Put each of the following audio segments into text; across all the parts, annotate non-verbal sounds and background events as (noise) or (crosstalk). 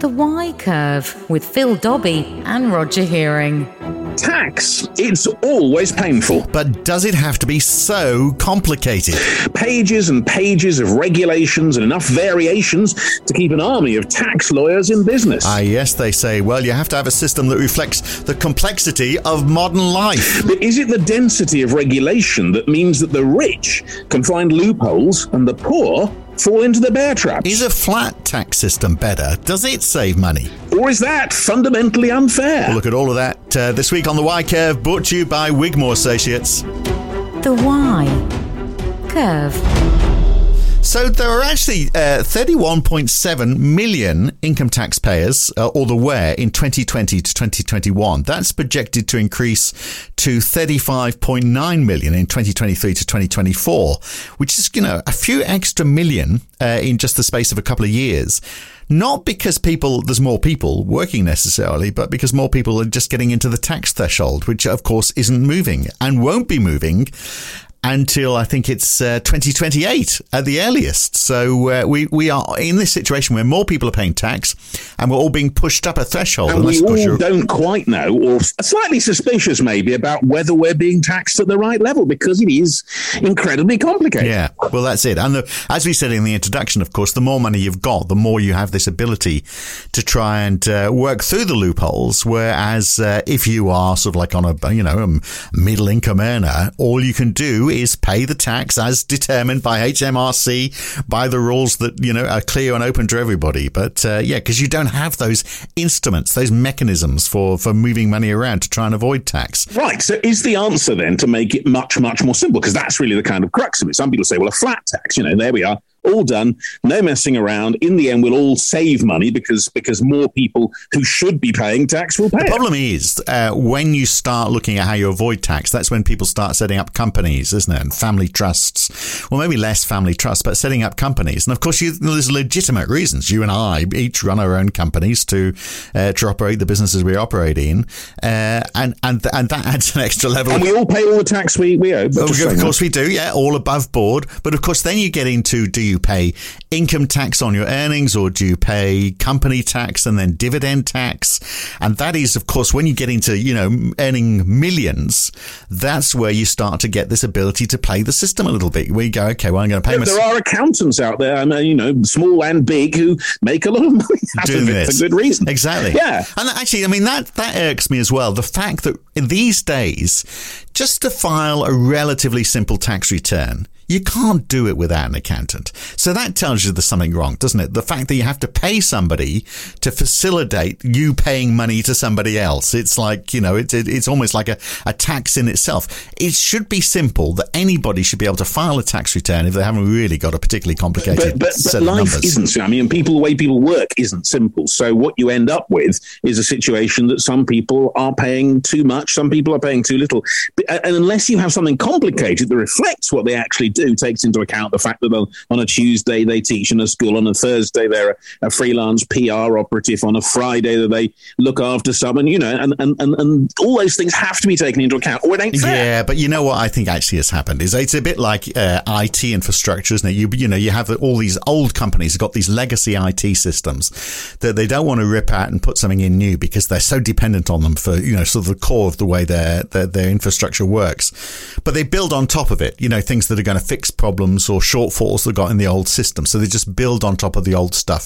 The Why Curve with Phil Dobbie and Roger Hearing. Tax, it's always painful. But does it have to be so complicated? Pages and pages of regulations and enough variations to keep an army of tax lawyers in business. Ah, yes, they say, well, you have to have a system that reflects the complexity of modern life. But is it the density of regulation that means that the rich can find loopholes and the poor fall into the bear trap. Is a flat tax system better? Does it save money? Or is that fundamentally unfair? We'll look at all of that uh, this week on the Why Curve, brought to you by Wigmore Associates. The Why Curve. So there are actually uh, 31.7 million income taxpayers, uh, or the were, in 2020 to 2021. That's projected to increase to 35.9 million in 2023 to 2024, which is, you know, a few extra million uh, in just the space of a couple of years not because people there's more people working necessarily, but because more people are just getting into the tax threshold, which of course isn't moving and won't be moving until I think it's uh, 2028 at the earliest. So uh, we we are in this situation where more people are paying tax, and we're all being pushed up a threshold. And we all don't quite know, or slightly suspicious maybe, about whether we're being taxed at the right level because it is incredibly complicated. Yeah, well, that's it. And the, as we said in the introduction, of course, the more money you've got, the more you have this ability to try and uh, work through the loopholes. Whereas uh, if you are sort of like on a you know a middle income earner, all you can do is pay the tax as determined by HMRC by the rules that you know are clear and open to everybody. But uh, yeah, because you don't have those instruments, those mechanisms for for moving money around to try and avoid tax. Right. So is the answer then to make it much much more simple? Because that's really the kind of crux of it. Some people say, well, a flat tax. You know, there we are all done, no messing around. In the end, we'll all save money because because more people who should be paying tax will pay. The problem is uh, when you start looking at how you avoid tax. That's when people start setting up companies, isn't it? And family trusts. Well, maybe less family trusts, but setting up companies. And of course, you, there's legitimate reasons. You and I each run our own companies to uh, to operate the businesses we operate in, uh, and and and that adds an extra level. And we all pay all the tax we we owe. Of course, we do. Yeah, all above board. But of course, then you get into do you pay income tax on your earnings or do you pay company tax and then dividend tax? And that is, of course, when you get into, you know, earning millions, that's where you start to get this ability to play the system a little bit. Where you go, okay, well, I'm going to pay yeah, There are accountants out there, and, uh, you know, small and big, who make a lot of money doing this for good reason. Exactly. Yeah. And actually, I mean, that, that irks me as well. The fact that in these days, just to file a relatively simple tax return, you can't do it without an accountant. So that tells you there's something wrong, doesn't it? The fact that you have to pay somebody to facilitate you paying money to somebody else. It's like, you know, it, it, it's almost like a, a tax in itself. It should be simple that anybody should be able to file a tax return if they haven't really got a particularly complicated but, but, set but life numbers. isn't. I mean, people, the way people work isn't simple. So what you end up with is a situation that some people are paying too much, some people are paying too little. Uh, and unless you have something complicated that reflects what they actually do, do takes into account the fact that on a Tuesday they teach in a school, on a Thursday they're a, a freelance PR operative, on a Friday that they look after someone, you know, and, and, and, and all those things have to be taken into account or it ain't fair. Yeah, but you know what I think actually has happened is it's a bit like uh, IT infrastructure, isn't it? You, you know, you have all these old companies have got these legacy IT systems that they don't want to rip out and put something in new because they're so dependent on them for, you know, sort of the core of the way their, their, their infrastructure works. But they build on top of it, you know, things that are going to fix problems or shortfalls they got in the old system. So they just build on top of the old stuff.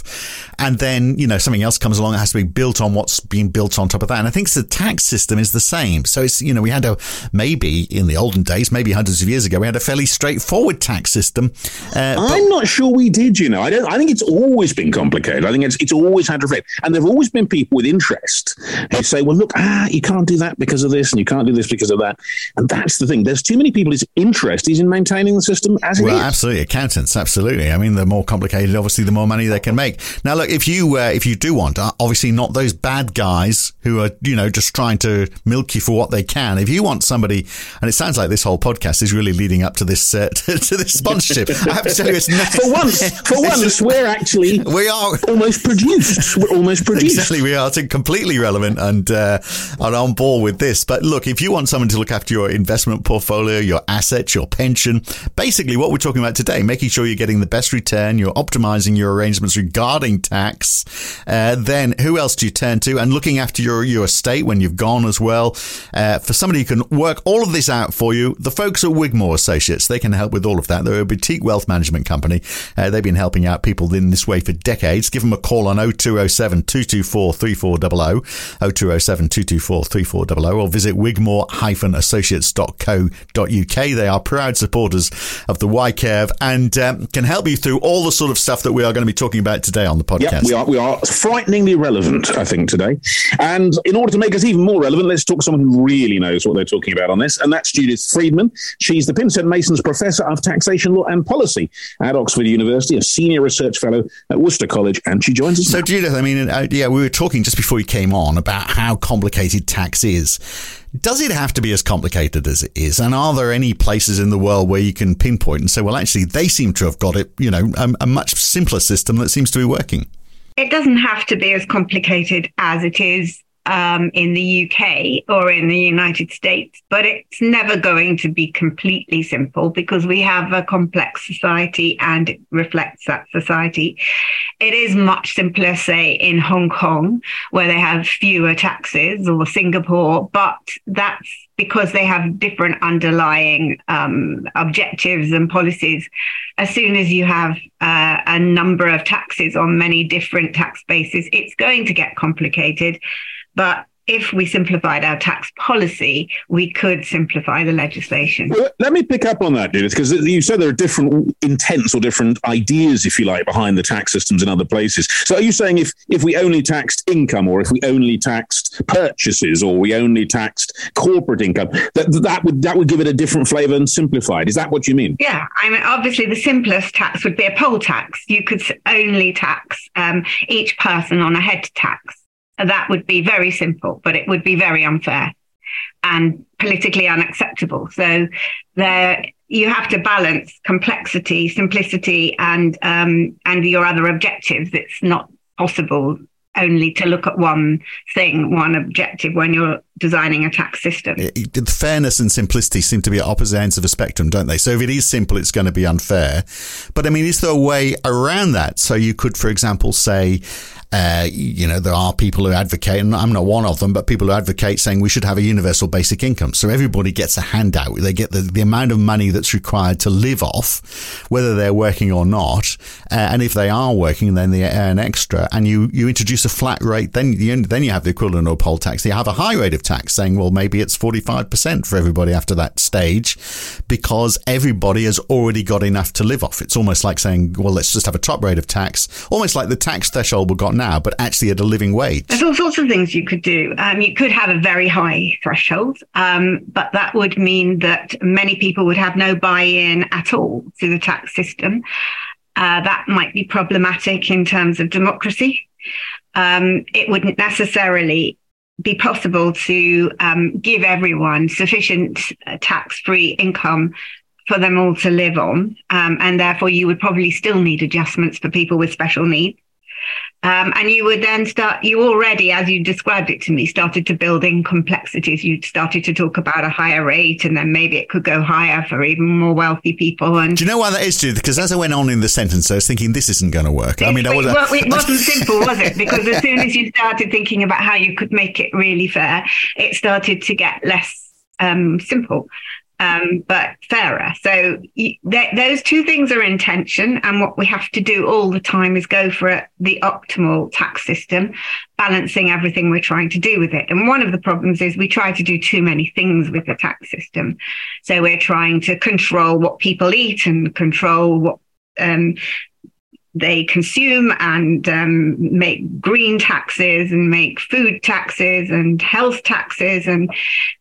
And then, you know, something else comes along. It has to be built on what's being built on top of that. And I think the tax system is the same. So it's, you know, we had a, maybe in the olden days, maybe hundreds of years ago, we had a fairly straightforward tax system. Uh, I'm not sure we did, you know. I don't, I think it's always been complicated. I think it's, it's always had to reflect. And there have always been people with interest who say, well, look, ah, you can't do that because of this and you can't do this because of that. And that's the thing. There's too many people whose interest is in maintaining the system as well, it is. absolutely, accountants, absolutely. I mean, the more complicated, obviously, the more money they can make. Now, look, if you uh, if you do want, uh, obviously, not those bad guys who are you know just trying to milk you for what they can. If you want somebody, and it sounds like this whole podcast is really leading up to this uh, to, (laughs) to this sponsorship. I have to tell you, it's (laughs) not, for once, for (laughs) once, we're actually we are almost produced. We're almost produced. Exactly, we are completely relevant and uh, are on board with this. But look, if you want someone to look after your investment portfolio, your assets, your pension, basically what we're talking about today, making sure you're getting the best return, you're optimizing your arrangements regarding tax. Uh, then who else do you turn to? And looking after your, your estate when you've gone as well. Uh, for somebody who can work all of this out for you, the folks at Wigmore Associates, they can help with all of that. They're a boutique wealth management company. Uh, they've been helping out people in this way for decades. Give them a call on 0207 224 3400, 0207 224 3400, or visit wigmore-associates.co.uk. They are proud supporters of the Why Curve and um, can help you through all the sort of stuff that we are going to be talking about today on the podcast. Yep, we are we are frighteningly relevant, I think, today. And in order to make us even more relevant, let's talk to someone who really knows what they're talking about on this, and that's Judith Freedman. She's the Pinsent Masons Professor of Taxation Law and Policy at Oxford University, a senior research fellow at Worcester College, and she joins us. So, now. Judith, I mean, uh, yeah, we were talking just before you came on about how complicated tax is. Does it have to be as complicated as it is? And are there any places in the world where you can pinpoint and say, well, actually, they seem to have got it, you know, a, a much simpler system that seems to be working? It doesn't have to be as complicated as it is um, in the UK or in the United States, but it's never going to be completely simple because we have a complex society and it reflects that society. It is much simpler, say, in Hong Kong, where they have fewer taxes, or Singapore, but that's because they have different underlying um, objectives and policies. As soon as you have uh, a number of taxes on many different tax bases, it's going to get complicated. But if we simplified our tax policy, we could simplify the legislation. Well, let me pick up on that, Judith, because you said there are different intents or different ideas, if you like, behind the tax systems in other places. So are you saying if, if we only taxed income or if we only taxed purchases or we only taxed corporate income, that, that would that would give it a different flavour and simplified? Is that what you mean? Yeah. I mean, obviously, the simplest tax would be a poll tax. You could only tax um, each person on a head tax that would be very simple, but it would be very unfair and politically unacceptable. So there, you have to balance complexity, simplicity, and um, and your other objectives. It's not possible only to look at one thing, one objective when you're designing a tax system. It, fairness and simplicity seem to be at opposite ends of a spectrum, don't they? So if it is simple, it's going to be unfair. But I mean, is there a way around that? So you could, for example, say, uh, you know, there are people who advocate, and I'm not one of them, but people who advocate saying we should have a universal basic income. So everybody gets a handout. They get the, the amount of money that's required to live off, whether they're working or not. Uh, and if they are working, then they earn extra. And you, you introduce a flat rate, then you, then you have the equivalent of poll tax. You have a high rate of tax saying, well, maybe it's 45% for everybody after that stage because everybody has already got enough to live off. It's almost like saying, well, let's just have a top rate of tax, almost like the tax threshold we've got now but actually at a living wage. There's all sorts of things you could do. Um, you could have a very high threshold, um, but that would mean that many people would have no buy in at all to the tax system. Uh, that might be problematic in terms of democracy. Um, it wouldn't necessarily be possible to um, give everyone sufficient uh, tax free income for them all to live on. Um, and therefore, you would probably still need adjustments for people with special needs. Um, and you would then start, you already, as you described it to me, started to build in complexities. You'd started to talk about a higher rate and then maybe it could go higher for even more wealthy people. And Do you know why that is, Judith? Because as I went on in the sentence, I was thinking this isn't going to work. I mean, it, was, well, it wasn't simple, was it? (laughs) Because as soon as you started thinking about how you could make it really fair, it started to get less um, simple um, but fairer. So th- those two things are in tension, and what we have to do all the time is go for a, the optimal tax system, balancing everything we're trying to do with it. And one of the problems is we try to do too many things with the tax system. So we're trying to control what people eat and control what um, they consume and um, make green taxes and make food taxes and health taxes and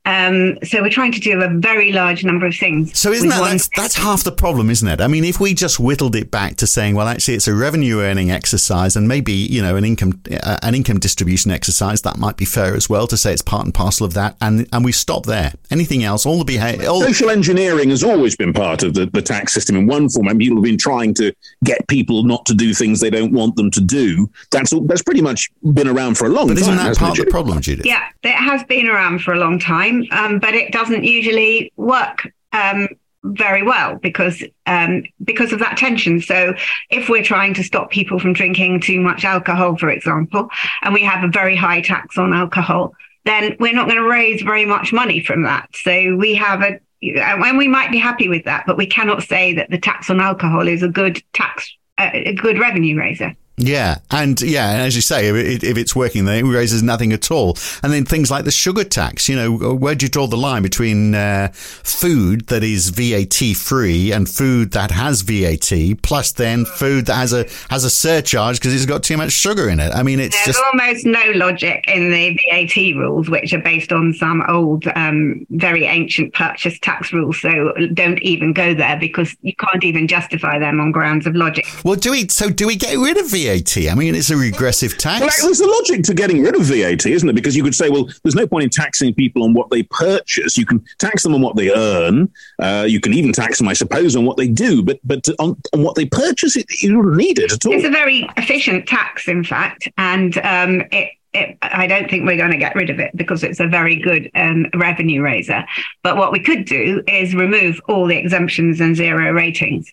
um, so we're trying to do a very large number of things so isn't that that's, that's, half the problem isn't it? I mean if we just whittled it back to saying well actually it's a revenue earning exercise and maybe you know an income uh, an income distribution exercise that might be fair as well to say it's part and parcel of that. And and we stop there. Anything else? All the behavior all social engineering has always been part of the, the tax system in one form. I mean, people have been trying to get people not to do things they don't want them to do. That's that's pretty much been around for a long but time. Isn't that part of the problem, Judith? Yeah, it has been around for a long time, um, but it doesn't usually work. Um, very well because um, because of that tension. So if we're trying to stop people from drinking too much alcohol, for example, and we have a very high tax on alcohol, then we're not going to raise very much money from that. So we have a and we might be happy with that, but we cannot say that the tax on alcohol is a good tax, a good revenue raiser. Yeah, and yeah, and as you say, if, if, it's working, then it raises nothing at all. And then things like the sugar tax. You know, where do you draw the line between uh, food that is VAT free and food that has VAT, plus then food that has a has a surcharge because it's got too much sugar in it? I mean, it's There's just almost no logic in the VAT rules, which are based on some old, um, very ancient purchase tax rules. So don't even go there because you can't even justify them on grounds of logic. Well, do we? So do we get rid of VAT? VAT. I mean, it's a regressive tax. Well, there's a logic to getting rid of VAT, isn't it? Because you could say, well, there's no point in taxing people on what they purchase. You can tax them on what they earn. Uh, you can even tax them, I suppose, on what they do. But but on, on what they purchase, it, you don't need it at all. It's a very efficient tax, in fact, and um, it it, I don't think we're going to get rid of it because it's a very good um, revenue raiser. But what we could do is remove all the exemptions and zero ratings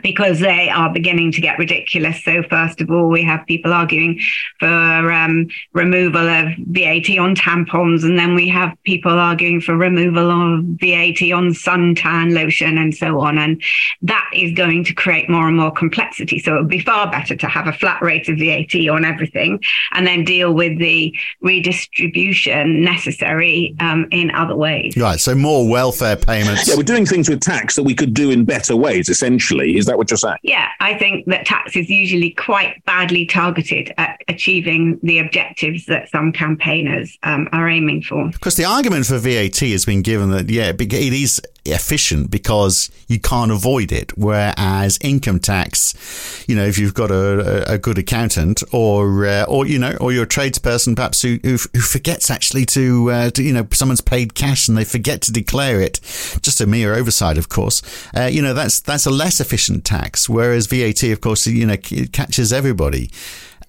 because they are beginning to get ridiculous. So, first of all, we have people arguing for um, removal of VAT on tampons, and then we have people arguing for removal of VAT on suntan lotion and so on. And that is going to create more and more complexity. So, it would be far better to have a flat rate of VAT on everything and then deal with the redistribution necessary um, in other ways. Right. So, more welfare payments. Yeah, we're doing things with tax that we could do in better ways, essentially is that what you're saying? Yeah, I think that tax is usually quite badly targeted at achieving the objectives that some campaigners um, are aiming for. Because the argument for VAT has been given that, yeah, it is efficient because you can't avoid it. Whereas income tax, you know, if you've got a, a good accountant or, uh, or, you know, or you're a tradesperson perhaps who, who, forgets actually to, uh, to, you know, someone's paid cash and they forget to declare it, just a mere oversight, of course, uh, you know, that's, that's a less efficient tax. Whereas VAT, of course, you know, catches everybody.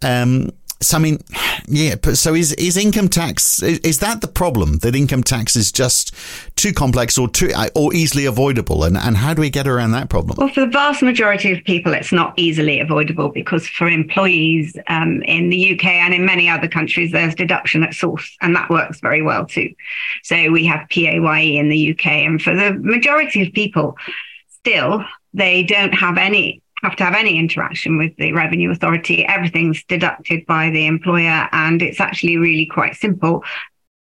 Um, so I mean, yeah. So is is income tax is, is, that the problem that income tax is just too complex or too or easily avoidable? And and how do we get around that problem? Well, for the vast majority of people, it's not easily avoidable because for employees um, in the UK and in many other countries, there's deduction at source, and that works very well too. So we have PAYE in the UK, and for the majority of people, still they don't have any have to have any interaction with the revenue authority. Everything's deducted by the employer, and it's actually really quite simple.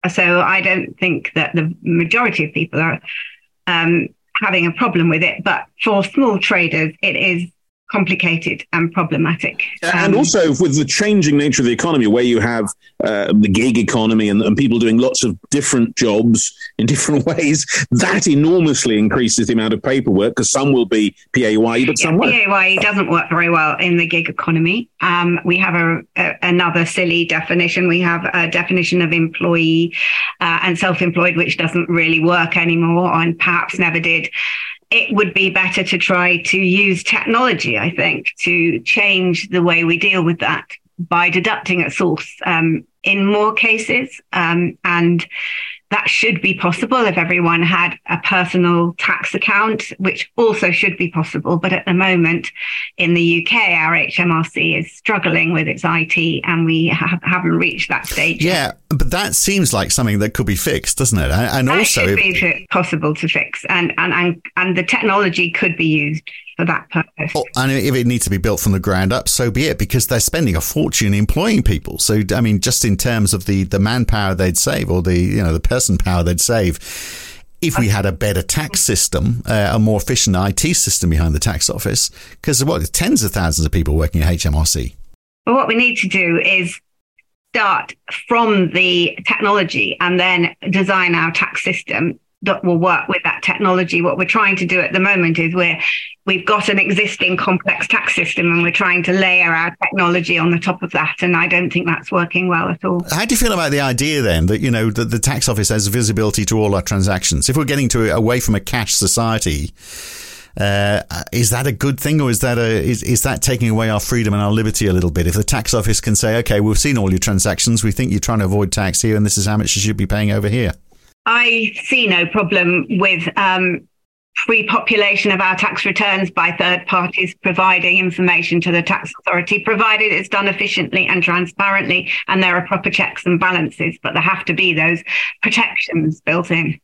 So I don't think that the majority of people are um, having a problem with it. But for small traders, it is complicated and problematic. and um, also with the changing nature of the economy, where you have uh, the gig economy and, and, people doing lots of different jobs (laughs) in different (laughs) ways, that enormously increases the amount of paperwork because some will be PAYE, but yeah, some won't. PAYE doesn't work very well in the gig economy. Um, we have a, a, another silly definition. We have a definition of employee uh, and self-employed, which doesn't really work anymore and perhaps never did it would be better to try to use technology, I think, to change the way we deal with that by deducting at source um, in more cases. Um, and that should be possible if everyone had a personal tax account, which also should be possible. But at the moment in the UK, our HMRC is struggling with its IT and we ha- haven't reached that stage. Yeah, but that seems like something that could be fixed, doesn't it? And, that also, should be possible to fix, and, and, and, and the technology could be used for that purpose. Oh, and if it needs to be built from the ground up, so be it, because they're spending a fortune employing people. So, I mean, just in terms of the, the manpower they'd save or the, you know, the person power they'd save, if we had a better tax system, uh, a more efficient IT system behind the tax office, because what, tens of thousands of people working at HMRC. Well, what we need to do is start from the technology and then design our tax system that will work with that technology. What we're trying to do at the moment is we're we've got an existing complex tax system and we're trying to layer our technology on the top of that. And I don't think that's working well at all. How do you feel about the idea then that, you know, that the tax office has visibility to all our transactions? If we're getting to away from a cash society, uh, is that a good thing, or is that a is, is that taking away our freedom and our liberty a little bit? If the tax office can say, "Okay, we've seen all your transactions, we think you're trying to avoid tax here, and this is how much you should be paying over here," I see no problem with um, pre-population of our tax returns by third parties providing information to the tax authority, provided it's done efficiently and transparently, and there are proper checks and balances. But there have to be those protections built in.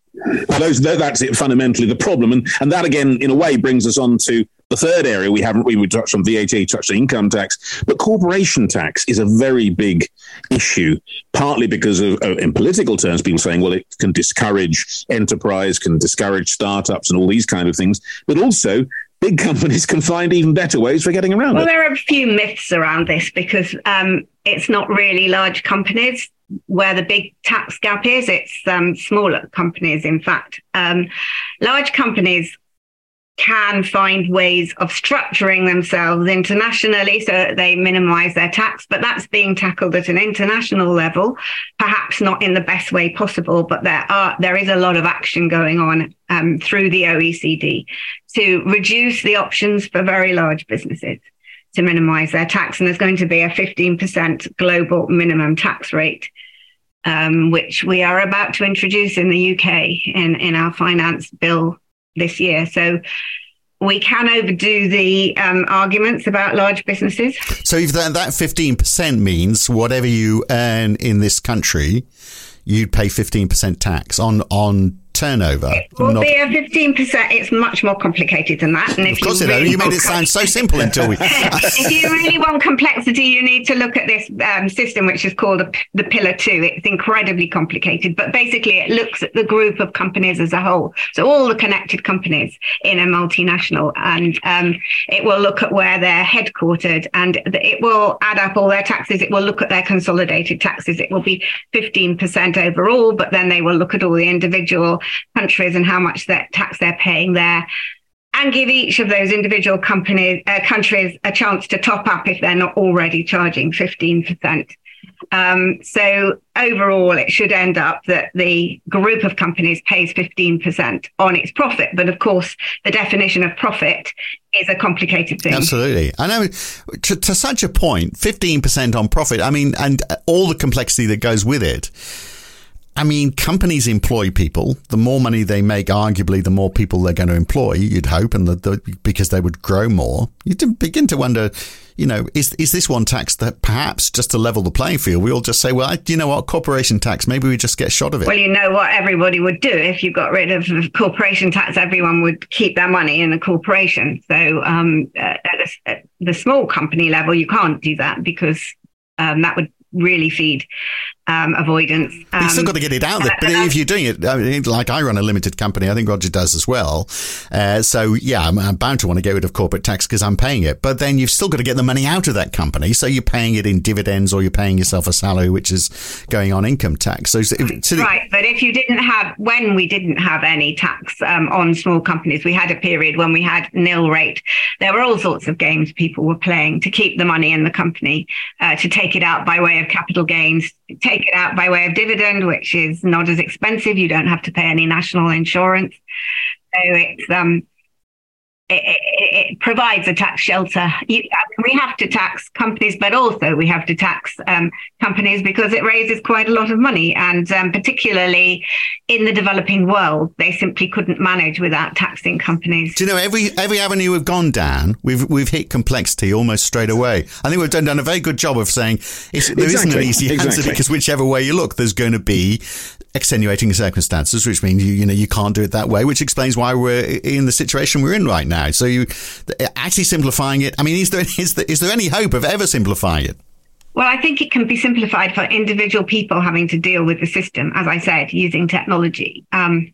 Those, that's it fundamentally the problem, and and that again, in a way, brings us on to the third area we haven't we touched on VAT, touched on income tax, but corporation tax is a very big issue. Partly because of, in political terms, people saying, well, it can discourage enterprise, can discourage startups, and all these kind of things, but also big (laughs) companies can find even better ways for getting around well, it. Well, there are a few myths around this because um, it's not really large companies where the big tax gap is. It's um, smaller companies, in fact. Um, large companies can find ways of structuring themselves internationally so that they minimize their tax, but that's being tackled at an international level, perhaps not in the best way possible, but there are there is a lot of action going on um, through the OECD to reduce the options for very large businesses to minimize their tax. And there's going to be a 15% global minimum tax rate. Um, which we are about to introduce in the UK in, in our finance bill this year. So we can overdo the um, arguments about large businesses. So if that, that 15% means whatever you earn in this country, you'd pay 15% tax on, on turnover. It will not... be a 15%. It's much more complicated than that. And if of course you, really you made it sound so simple until we... (laughs) if you really want complexity, you need to look at this um, system, which is called the, the Pillar 2. It's incredibly complicated, but basically it looks at the group of companies as a whole. So all the connected companies in a multinational, and um, it will look at where they're headquartered, and it will add up all their taxes. It will look at their consolidated taxes. It will be 15% overall, but then they will look at all the individual countries and how much that tax they're paying there and give each of those individual companies uh, countries a chance to top up if they're not already charging 15%. Um, so overall, it should end up that the group of companies pays 15% on its profit. But of course, the definition of profit is a complicated thing. Absolutely. I know to, to such a point, 15% on profit, I mean, and all the complexity that goes with it I mean, companies employ people. The more money they make, arguably, the more people they're going to employ. You'd hope, and the, the, because they would grow more, you begin to wonder. You know, is is this one tax that perhaps just to level the playing field, we all just say, well, you know what, corporation tax, maybe we just get shot of it. Well, you know what everybody would do if you got rid of corporation tax, everyone would keep their money in the corporation. So um, at, at the small company level, you can't do that because um, that would really feed um, avoidance. Um, you still got to get it out there. But if you're doing it, I mean, like I run a limited company, I think Roger does as well. Uh, so yeah, I'm, I'm, bound to want to get rid of corporate tax because I'm paying it. But then you've still got to get the money out of that company. So you're paying it in dividends or you're paying yourself a salary, which is going on income tax. So, if, so right. But if you didn't have, when we didn't have any tax um, on small companies, we had a period when we had nil rate. There were all sorts of games people were playing to keep the money in the company, uh, to take it out by way of capital gains, take it out by way of dividend, which is not as expensive. You don't have to pay any national insurance. So it's um, it, it, it, provides a tax shelter. You, we have to tax companies, but also we have to tax um, companies because it raises quite a lot of money. And um, particularly in the developing world, they simply couldn't manage without taxing companies. Do you know every every avenue we've gone down, we've we've hit complexity almost straight away. I think we've done, done a very good job of saying there exactly. not an easy answer because whichever way you look, there's going to be extenuating circumstances, which means you you know you can't do it that way, which explains why we're in the situation we're in right now. So you actually simplifying it. I mean, is there (laughs) is there, is there any hope of ever simplifying it? Well, I think it can be simplified for individual people having to deal with the system, as I said, using technology. Um,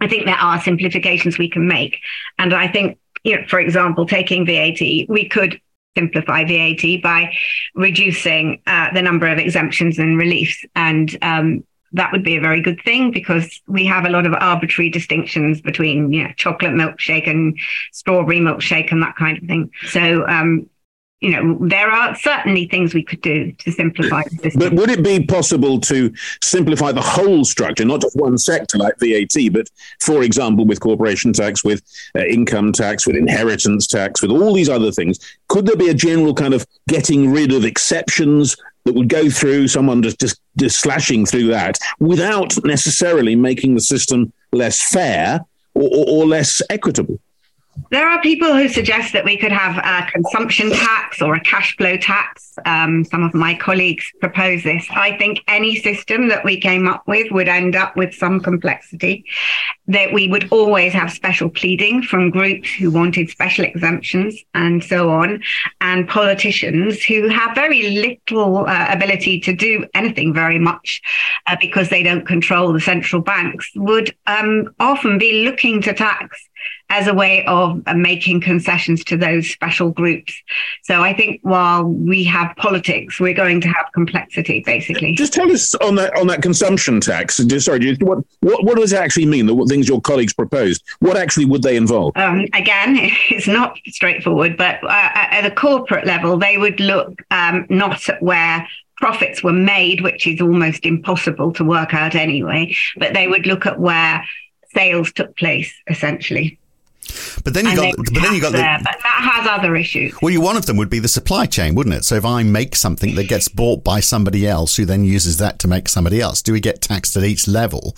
I think there are simplifications we can make, and I think, you know, for example, taking VAT, we could simplify VAT by reducing uh, the number of exemptions and reliefs and um, that would be a very good thing because we have a lot of arbitrary distinctions between you know, chocolate milkshake and strawberry milkshake and that kind of thing. So, um, you know, there are certainly things we could do to simplify the system. But would it be possible to simplify the whole structure, not just one sector like VAT, but for example, with corporation tax, with uh, income tax, with inheritance tax, with all these other things? Could there be a general kind of getting rid of exceptions that would go through someone just, just, just slashing through that without necessarily making the system less fair or, or, or less equitable? There are people who suggest that we could have a consumption tax or a cash flow tax. Um, some of my colleagues propose this. I think any system that we came up with would end up with some complexity. That we would always have special pleading from groups who wanted special exemptions and so on, and politicians who have very little uh, ability to do anything very much uh, because they don't control the central banks would um, often be looking to tax as a way of making concessions to those special groups. So I think while we have politics, we're going to have complexity, basically. Just tell us on that on that consumption tax. Sorry, what what, what does it actually mean? The things your colleagues proposed. What actually would they involve? Um, again, (laughs) it's not straightforward, but uh, at a corporate level, they would look um, not at where profits were made, which is almost impossible to work out anyway, but they would look at where sales took place essentially. But then you got, but then you got the, but that has other issues. Well, you, one of them would be the supply chain, wouldn't it? So if I make something that gets bought by somebody else, who then uses that to make somebody else, do we get taxed at each level?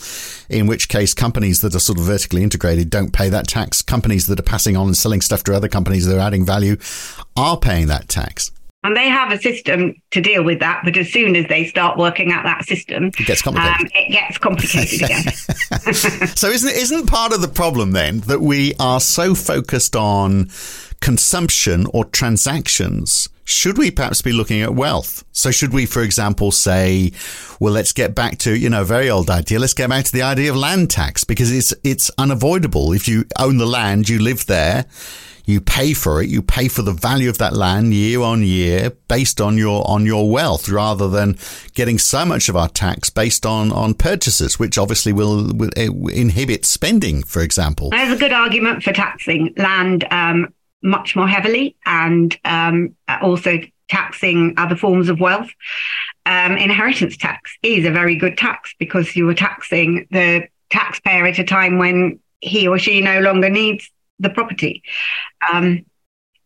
In which case, companies that are sort of vertically integrated don't pay that tax. Companies that are passing on and selling stuff to other companies that are adding value are paying that tax. And they have a system to deal with that, but as soon as they start working out that system, it gets complicated. Um, it gets complicated (laughs) again. so isn't isn't part of the problem then that we are so focused on consumption or transactions? Should we perhaps be looking at wealth? So should we, for example, say, well, let's get back to, you know, very old idea. Let's get back to the idea of land tax because it's, it's unavoidable. If you own the land, you live there you pay for it. You pay for the value of that land year on year based on your, on your wealth rather than getting so much of our tax based on, on purchases, which obviously will, will inhibit spending, for example. There's a good argument for taxing land, um, much more heavily and, um, also taxing other forms of wealth. Um, inheritance tax is a very good tax because you are taxing the taxpayer at a time when he or she no longer needs the property. Um,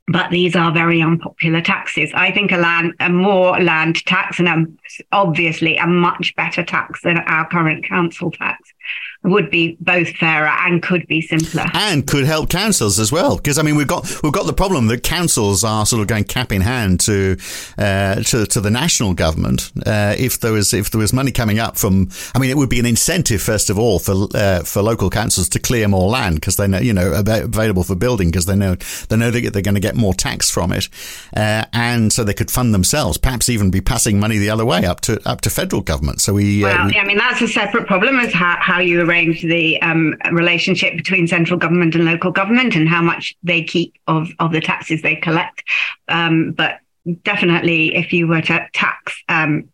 but these are very unpopular taxes. I think a land, a more land tax, and a, obviously a much better tax than our current council tax would be both fairer and could be simpler. And could help councils as well because I mean we've got we've got the problem that councils are sort of going cap in hand to uh, to, to the national government uh, if there was if there was money coming up from I mean it would be an incentive first of all for uh, for local councils to clear more land because they know you know available for building because they know they know that they're going to get more tax from it uh, and so they could fund themselves perhaps even be passing money the other way up to up to federal government. So we uh, well, yeah, I mean that's a separate problem as how, how you arrange the um, relationship between central government and local government and how much they keep of, of the taxes they collect. Um, but definitely, if you were to tax, um,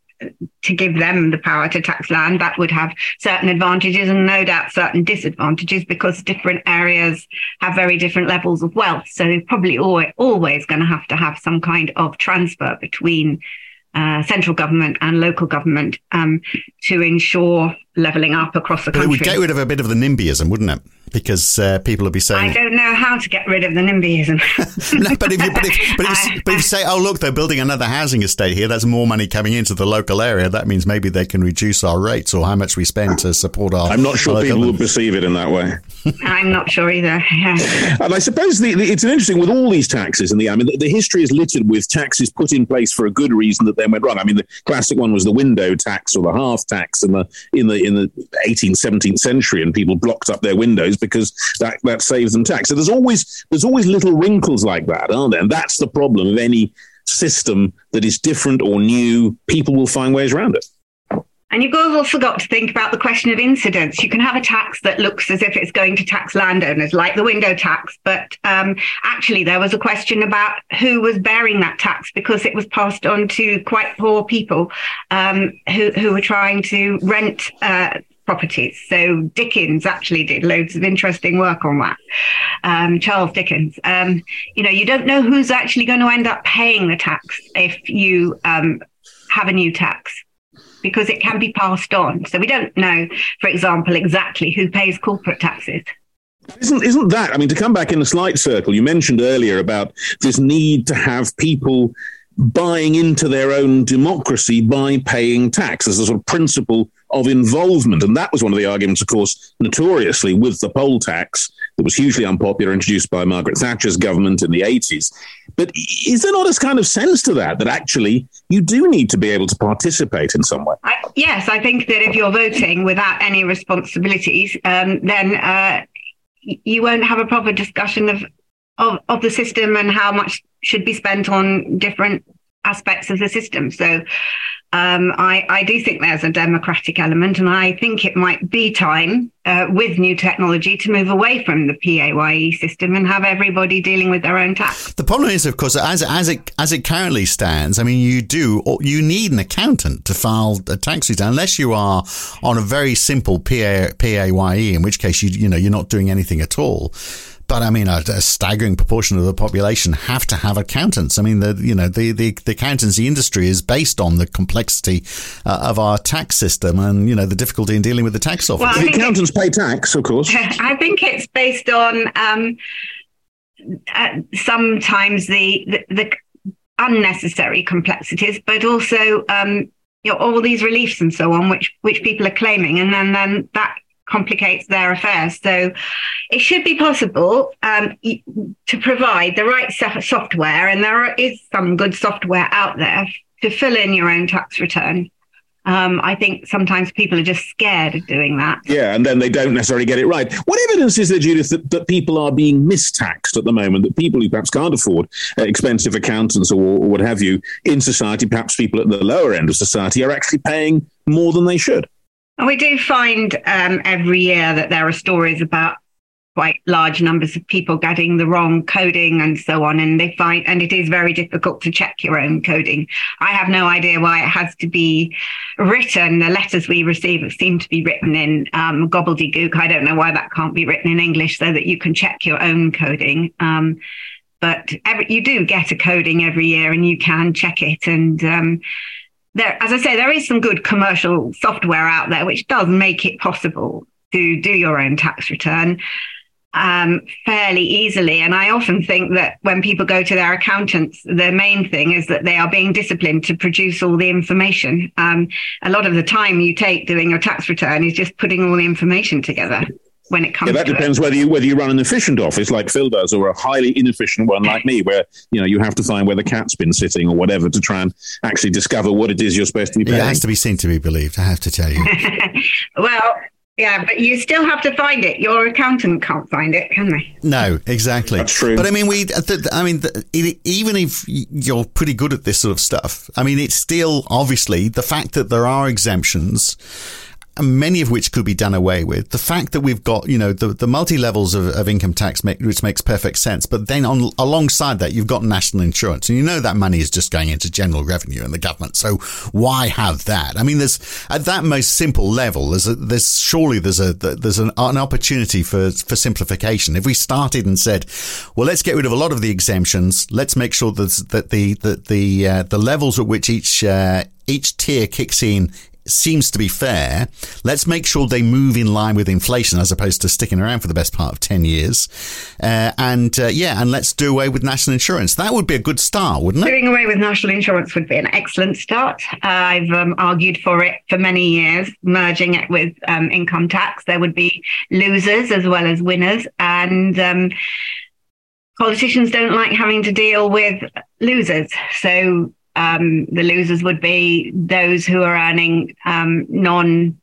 to give them the power to tax land, that would have certain advantages and no doubt certain disadvantages because different areas have very different levels of wealth. So they're probably always, always going to have to have some kind of transfer between uh, central government and local government um, to ensure levelling up across the country. But it would get rid of a bit of the NIMBYism, wouldn't it? Because uh, people will be saying, "I don't know how to get rid of the NIMBYism." (laughs) no, but if you but if, but if, (laughs) but if you say, "Oh, look, they're building another housing estate here," that's more money coming into the local area. That means maybe they can reduce our rates or how much we spend to support our. I'm not sure people would perceive it in that way. I'm not sure either. Yeah. (laughs) And I suppose the, the, it's interesting with all these taxes in the. I mean, the, the history is littered with taxes put in place for a good reason that then went wrong. I mean, the classic one was the window tax or the hearth tax in the in the in the 18th, 17th century, and people blocked up their windows because that, that saves them tax. So there's always there's always little wrinkles like that, aren't there? And that's the problem of any system that is different or new. People will find ways around it. And you've also got to think about the question of incidence. You can have a tax that looks as if it's going to tax landowners, like the window tax, but um, actually there was a question about who was bearing that tax because it was passed on to quite poor people um, who, who were trying to rent. Uh, properties. So Dickens actually did loads of interesting work on that. Um, Charles Dickens. Um, you know, you don't know who's actually going to end up paying the tax if you um, have a new tax because it can be passed on. So we don't know, for example, exactly who pays corporate taxes. Isn't isn't that? I mean, to come back in a slight circle, you mentioned earlier about this need to have people buying into their own democracy by paying tax as a sort of principle of involvement. And that was one of the arguments, of course, notoriously with the poll tax that was hugely unpopular, introduced by Margaret Thatcher's government in the 80s. But is there not a kind of sense to that, that actually you do need to be able to participate in some way? I, yes, I think that if you're voting without any responsibilities, um, then uh, you won't have a proper discussion of, of, of the system and how much should be spent on different aspects of the system. So um, I, I, do think there's a democratic element, and I think it might be time uh, with new technology to move away from the PAYE system and have everybody dealing with their own tax. The problem is, of course, as as it as it currently stands, I mean, you do you need an accountant to file a tax return unless you are on a very simple PA, PAYE, in which case you you know you're not doing anything at all. But I mean, a, a, staggering proportion of the population have to have accountants. I mean, the you know the the, the accountancy industry is based on the complexity uh, of our tax system and you know the difficulty in dealing with the tax office. Well, the accountants pay tax, of course. (laughs) I think it's based on um, uh, sometimes the, the, the unnecessary complexities, but also um, you know, all these reliefs and so on, which which people are claiming, and then then that complicates their affairs. So it should be possible um, to provide the right software, and there is some good software out there to fill in your own tax return. Um, I think sometimes people are just scared of doing that. Yeah, and then they don't necessarily get it right. What evidence is there, Judith, that, that people are being mistaxed at the moment? That people who perhaps can't afford uh, expensive accountants or, or what have you in society, perhaps people at the lower end of society, are actually paying more than they should? And we do find um, every year that there are stories about quite large numbers of people getting the wrong coding and so on. And they find, and it is very difficult to check your own coding. I have no idea why it has to be written. The letters we receive seem to be written in um, gobbledygook. I don't know why that can't be written in English so that you can check your own coding. Um, but every, you do get a coding every year and you can check it. And, um, there, as I say, there is some good commercial software out there which does make it possible to do your own tax return um, fairly easily. And I often think that when people go to their accountants, the main thing is that they are being disciplined to produce all the information. Um, a lot of the time you take doing your tax return is just putting all the information together when it comes. Yeah, that depends it. whether you whether you run an efficient office like Phil does, or a highly inefficient one like me, where you know you have to find where the cat's been sitting or whatever to try and actually discover what it is you're supposed to be paying. It has to be seen to be believed. I have to tell you. (laughs) (laughs) well. Yeah, but you still have to find it. Your accountant can't find it, can they? No, exactly. That's true. But I mean, we. Uh, I mean, even if you're pretty good at this sort of stuff, I mean, it's still obviously the fact that there are exemptions many of which could be done away with. The fact that we've got, you know, the, the multi levels of, of income tax, make, which makes perfect sense. But then on alongside that, you've got national insurance, and you know that money is just going into general revenue and the government. So why have that? I mean, there's at that most simple level, there's a, there's surely there's a there's an, an opportunity for for simplification. If we started and said, well, let's get rid of a lot of the exemptions, let's make sure that that the that the uh, the levels at which each uh, each tier kicks in seems to be fair. Let's make sure they move in line with inflation as opposed to sticking around for the best part of 10 years. Uh, and uh, yeah, and let's do away with national insurance. That would be a good start, wouldn't it? Doing away with national insurance would be an excellent start. I've um, argued for it for many years, merging it with um, income tax. There would be losers as well as winners. And um, politicians don't like having to deal with losers. So um, the losers would be those who are earning um, non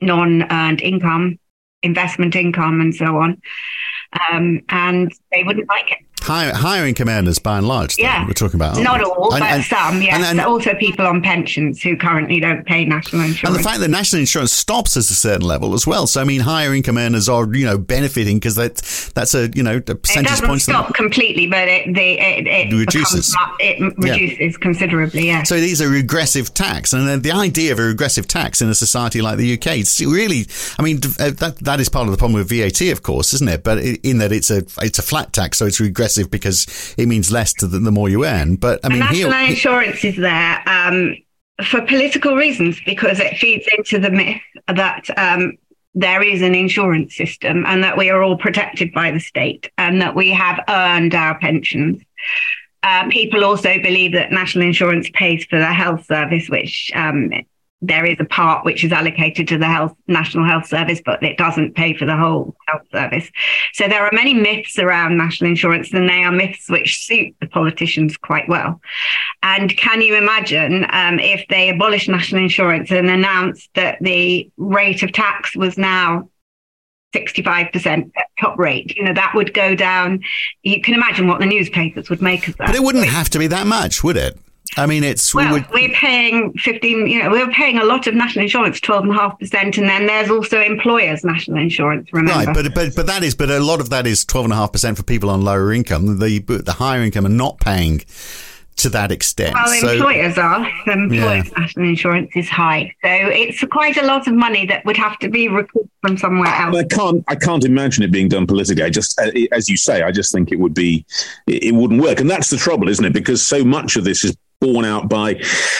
non earned income, investment income, and so on, um, and they wouldn't like it income earners by and large. Yeah, we're talking about not we? all, and, but and, some. Yes, and, and, also people on pensions who currently don't pay national insurance. And the fact that national insurance stops at a certain level as well. So I mean, higher income earners are you know benefiting because that that's a you know a percentage it doesn't stop completely, but it the, it, it reduces becomes, it reduces yeah. considerably. Yeah. So these are regressive tax, and the idea of a regressive tax in a society like the UK, it's really, I mean, uh, that that is part of the problem with VAT, of course, isn't it? But in that it's a it's a flat tax, so it's regressive because it means less to the, the more you earn. But I mean, national here, insurance is there um, for political reasons because it feeds into the myth that um, there is an insurance system and that we are all protected by the state and that we have earned our pensions. Uh, people also believe that national insurance pays for the health service, which um, there is a part which is allocated to the health national health service but it doesn't pay for the whole health service so there are many myths around national insurance and they are myths which suit the politicians quite well and can you imagine um, if they abolished national insurance and announced that the rate of tax was now 65% top rate. You know, that would go down. You can imagine what the newspapers would make of that. But it wouldn't have to be that much, would it? I mean, it's well, we would, we're paying fifteen. You know, we're paying a lot of national insurance, twelve and a half percent, and then there's also employers' national insurance. Remember, right? But but but that is, but a lot of that is twelve and a half percent for people on lower income. The the higher income are not paying to that extent. Well, so, employers are. The employers' yeah. national insurance is high, so it's quite a lot of money that would have to be recouped from somewhere else. I can't. I can't imagine it being done politically. I just, uh, as you say, I just think it would be, it wouldn't work, and that's the trouble, isn't it? Because so much of this is borne out by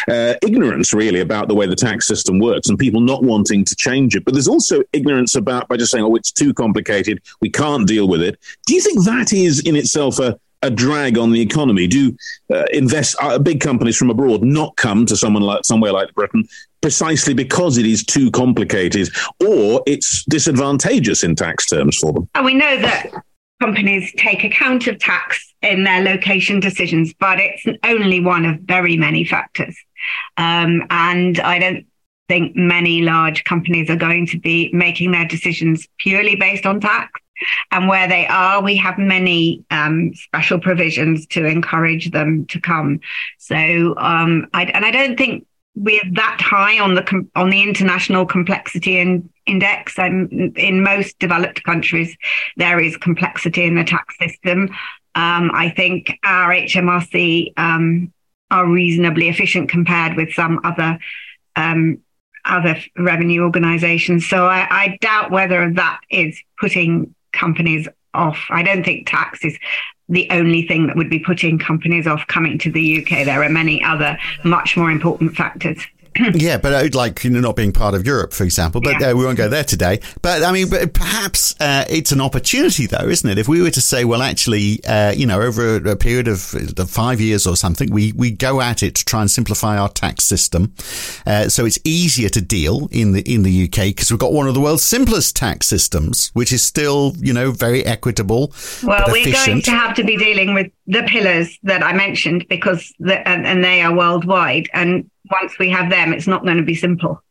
uh, ignorance, really, about the way the tax system works and people not wanting to change it. But there's also ignorance about by just saying, oh, it's too complicated, we can't deal with it. Do you think that is in itself a, a drag on the economy? Do uh, invest uh, big companies from abroad not come to someone like somewhere like Britain precisely because it is too complicated, or it's disadvantageous in tax terms for them? And we know that companies take account of tax in their location decisions, but it's only one of very many factors. Um, and I don't think many large companies are going to be making their decisions purely based on tax. And where they are, we have many um, special provisions to encourage them to come. So, um, I, and I don't think we're that high on the on the international complexity in, index. Um, in most developed countries, there is complexity in the tax system. Um, I think our HMRC um, are reasonably efficient compared with some other um, other revenue organisations. So I, I doubt whether that is putting companies off. I don't think tax is the only thing that would be putting companies off coming to the UK. There are many other much more important factors. (clears throat) yeah, but uh, like you know, not being part of Europe, for example. But yeah. uh, we won't go there today. But I mean, but perhaps uh, it's an opportunity, though, isn't it? If we were to say, well, actually, uh, you know, over a, a period of, of, five years or something, we we go at it to try and simplify our tax system, uh, so it's easier to deal in the in the UK because we've got one of the world's simplest tax systems, which is still you know very equitable. Well, we're efficient. going to have to be dealing with the pillars that I mentioned because the, and, and they are worldwide and once we have them, it's not going to be simple.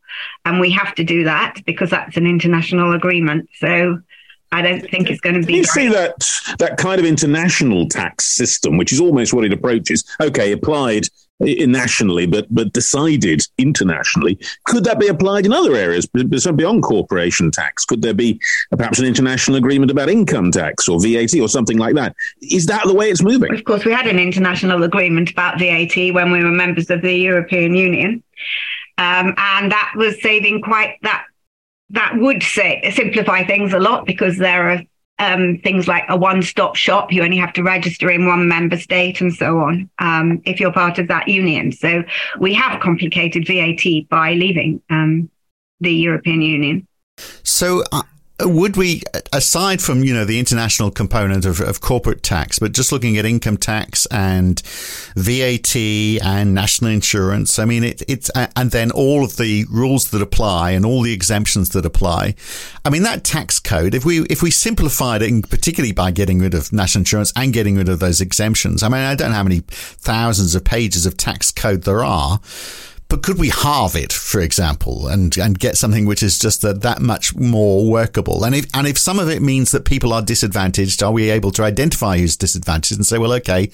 And we have to do that because that's an international agreement. So I don't think it's going to be. You see that that kind of international tax system, which is almost what it approaches. Okay, applied nationally, but but decided internationally. Could that be applied in other areas beyond corporation tax? Could there be perhaps an international agreement about income tax or VAT or something like that? Is that the way it's moving? Of course, we had an international agreement about VAT when we were members of the European Union, um, and that was saving quite that that would say simplify things a lot because there are um, things like a one-stop shop. You only have to register in one member state and so on um, if you're part of that union. So we have complicated VAT by leaving um, the European Union. So uh, Uh, would we, uh, aside from you know the international component of, of corporate tax, but just looking at income tax and VAT and national insurance, I mean it, it's uh, and then all of the rules that apply and all the exemptions that apply. I mean that tax code, if we if we simplified it, particularly by getting rid of national insurance and getting rid of those exemptions, I mean I don't know how many thousands of pages of tax code there are. But could we halve it, for example, and, and get something which is just that, that much more workable? And if, and if some of it means that people are disadvantaged, are we able to identify who's disadvantaged and say, well, okay,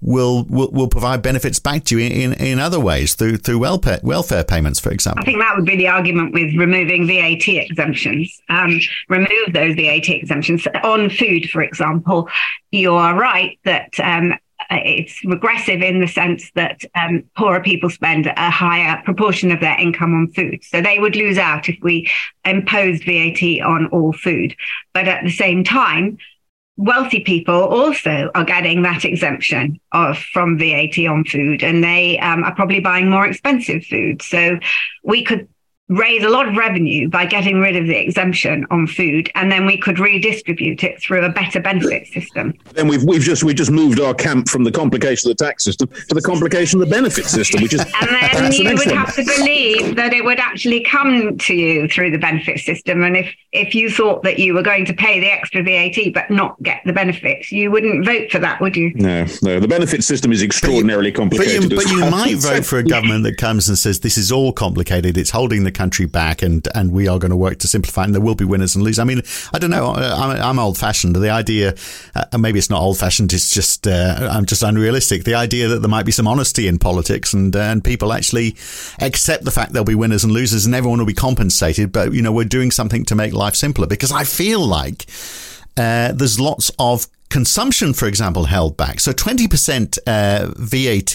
we'll, we'll, we'll provide benefits back to you in, in other ways through, through welfare, welfare payments, for example? I think that would be the argument with removing VAT exemptions. Um, remove those VAT exemptions on food, for example. You are right that um, it's regressive in the sense that um, poorer people spend a higher proportion of their income on food. So they would lose out if we imposed VAT on all food. But at the same time, wealthy people also are getting that exemption of from VAT on food, and they um, are probably buying more expensive food. So we could raise a lot of revenue by getting rid of the exemption on food, and then we could redistribute it through a better benefit system. Then we've we've just we just moved our camp from the complication of the tax system to the complication of the benefit system, which is (laughs) and then you would have to believe that it would actually come to you through the benefit system, and if if you thought that you were going to pay the extra VAT but not get the benefits, you wouldn't vote for that, would you? No, no. The benefit system is extraordinarily complicated. But you, but you might vote for a government that comes and says this is all complicated. It's holding the country back, and and we are going to work to simplify. And there will be winners and losers. I mean, I don't know. I'm, I'm old fashioned. The idea, uh, maybe it's not old fashioned. It's just uh, I'm just unrealistic. The idea that there might be some honesty in politics and uh, and people actually accept the fact there'll be winners and losers, and everyone will be compensated. But you know, we're doing something to make life simpler because I feel like. Uh, there's lots of consumption, for example, held back. So 20% uh, VAT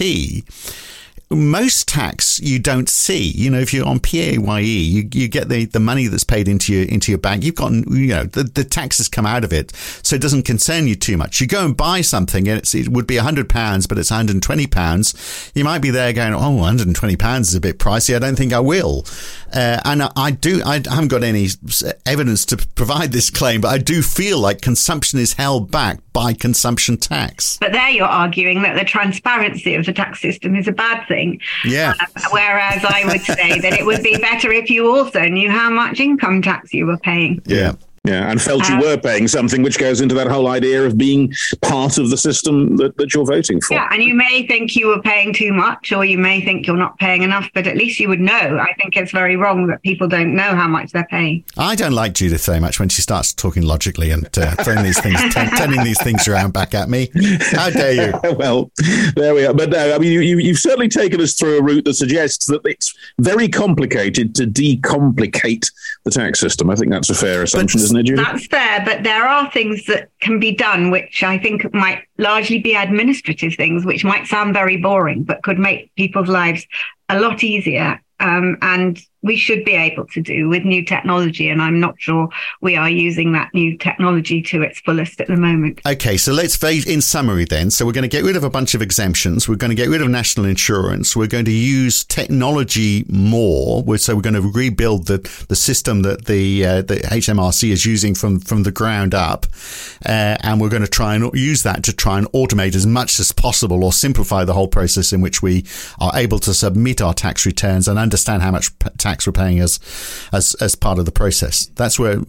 most tax you don't see. You know, if you're on PAYE, you, you get the, the money that's paid into your into your bank. You've got you know the, the taxes come out of it, so it doesn't concern you too much. You go and buy something, and it would be hundred pounds, but it's 120 pounds. You might be there going, oh, 120 pounds is a bit pricey. I don't think I will. Uh, and I, I do. I haven't got any evidence to provide this claim, but I do feel like consumption is held back by consumption tax. But there you're arguing that the transparency of the tax system is a bad thing. Yeah. Uh, whereas I would say that it would be better if you also knew how much income tax you were paying. Yeah. Yeah, and felt you uh, were paying something, which goes into that whole idea of being part of the system that, that you're voting for. Yeah, and you may think you were paying too much, or you may think you're not paying enough, but at least you would know. I think it's very wrong that people don't know how much they're paying. I don't like Judith very much when she starts talking logically and uh, throwing these things, (laughs) t- turning these things around back at me. How dare you? (laughs) well, there we are. But no, I mean, you, you, you've certainly taken us through a route that suggests that it's very complicated to decomplicate the tax system. I think that's a fair assumption, but isn't it, Judith? That's fair but there are things that can be done, which I think might largely be administrative things, which might sound very boring, but could make people's lives a lot easier. Um, and we should be able to do with new technology. And I'm not sure we are using that new technology to its fullest at the moment. Okay, so let's phase in summary then. So we're going to get rid of a bunch of exemptions. We're going to get rid of national insurance. We're going to use technology more. So we're going to rebuild the, the system that the, uh, the HMRC is using from, from the ground up. Uh, and we're going to try and use that to try and automate as much as possible or simplify the whole process in which we are able to submit our tax returns and understand how much tax tax we're paying as as as part of the process. That's where,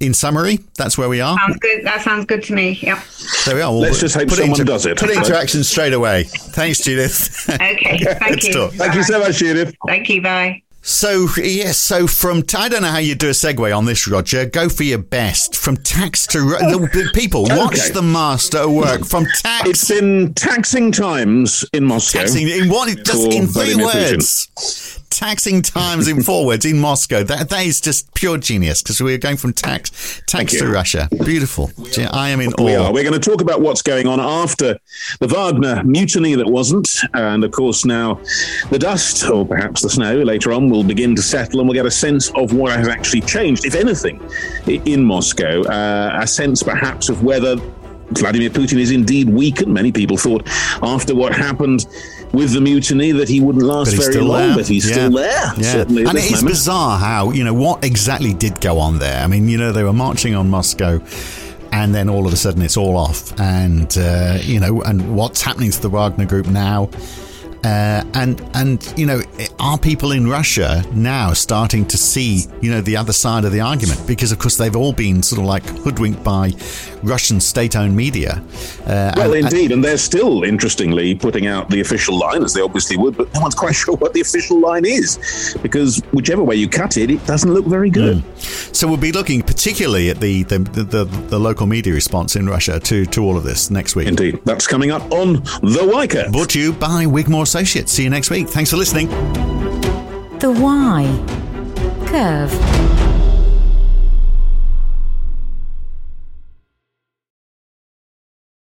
in summary, that's where we are. Sounds good. That sounds good to me. Yeah. There we are. We'll Let's just hope someone into, does it. Put it into action straight away. Thanks, Judith. Okay. (laughs) Thank you. Thank you so much, Judith. Thank you. Bye. So yes, so from I don't know how you do a segue on this, Roger. Go for your best. From tax to the, people watch the master work. Hmm. From tax, it's in taxing times in Moscow. Taxing in what? Just in three words taxing times in four words in Moscow. That that is just pure genius because we're going from tax tax to Russia. Beautiful. I am in awe. We are. We're going to talk about what's going on after the Wagner mutiny that wasn't, and of course now the dust or perhaps the snow later on will begin to settle, and we'll get a sense of what has actually changed, if anything, in Moscow. Uh, a sense perhaps of whether Vladimir Putin is indeed weakened. Many people thought after what happened with the mutiny that he wouldn't last very long, there. but he's yeah. still there. Yeah. Certainly and it is bizarre how, you know, what exactly did go on there. I mean, you know, they were marching on Moscow and then all of a sudden it's all off. And, uh, you know, and what's happening to the Wagner group now? Uh, and and you know, are people in Russia now starting to see you know the other side of the argument? Because of course they've all been sort of like hoodwinked by Russian state-owned media. Uh, well, and, indeed, and they're still interestingly putting out the official line as they obviously would, but no one's (laughs) quite sure what the official line is because whichever way you cut it, it doesn't look very good. Mm. So we'll be looking particularly at the the, the the, local media response in Russia to to all of this next week. Indeed, that's coming up on the Why Curve. Brought to you by Wigmore Associates. See you next week. Thanks for listening. The Why Curve.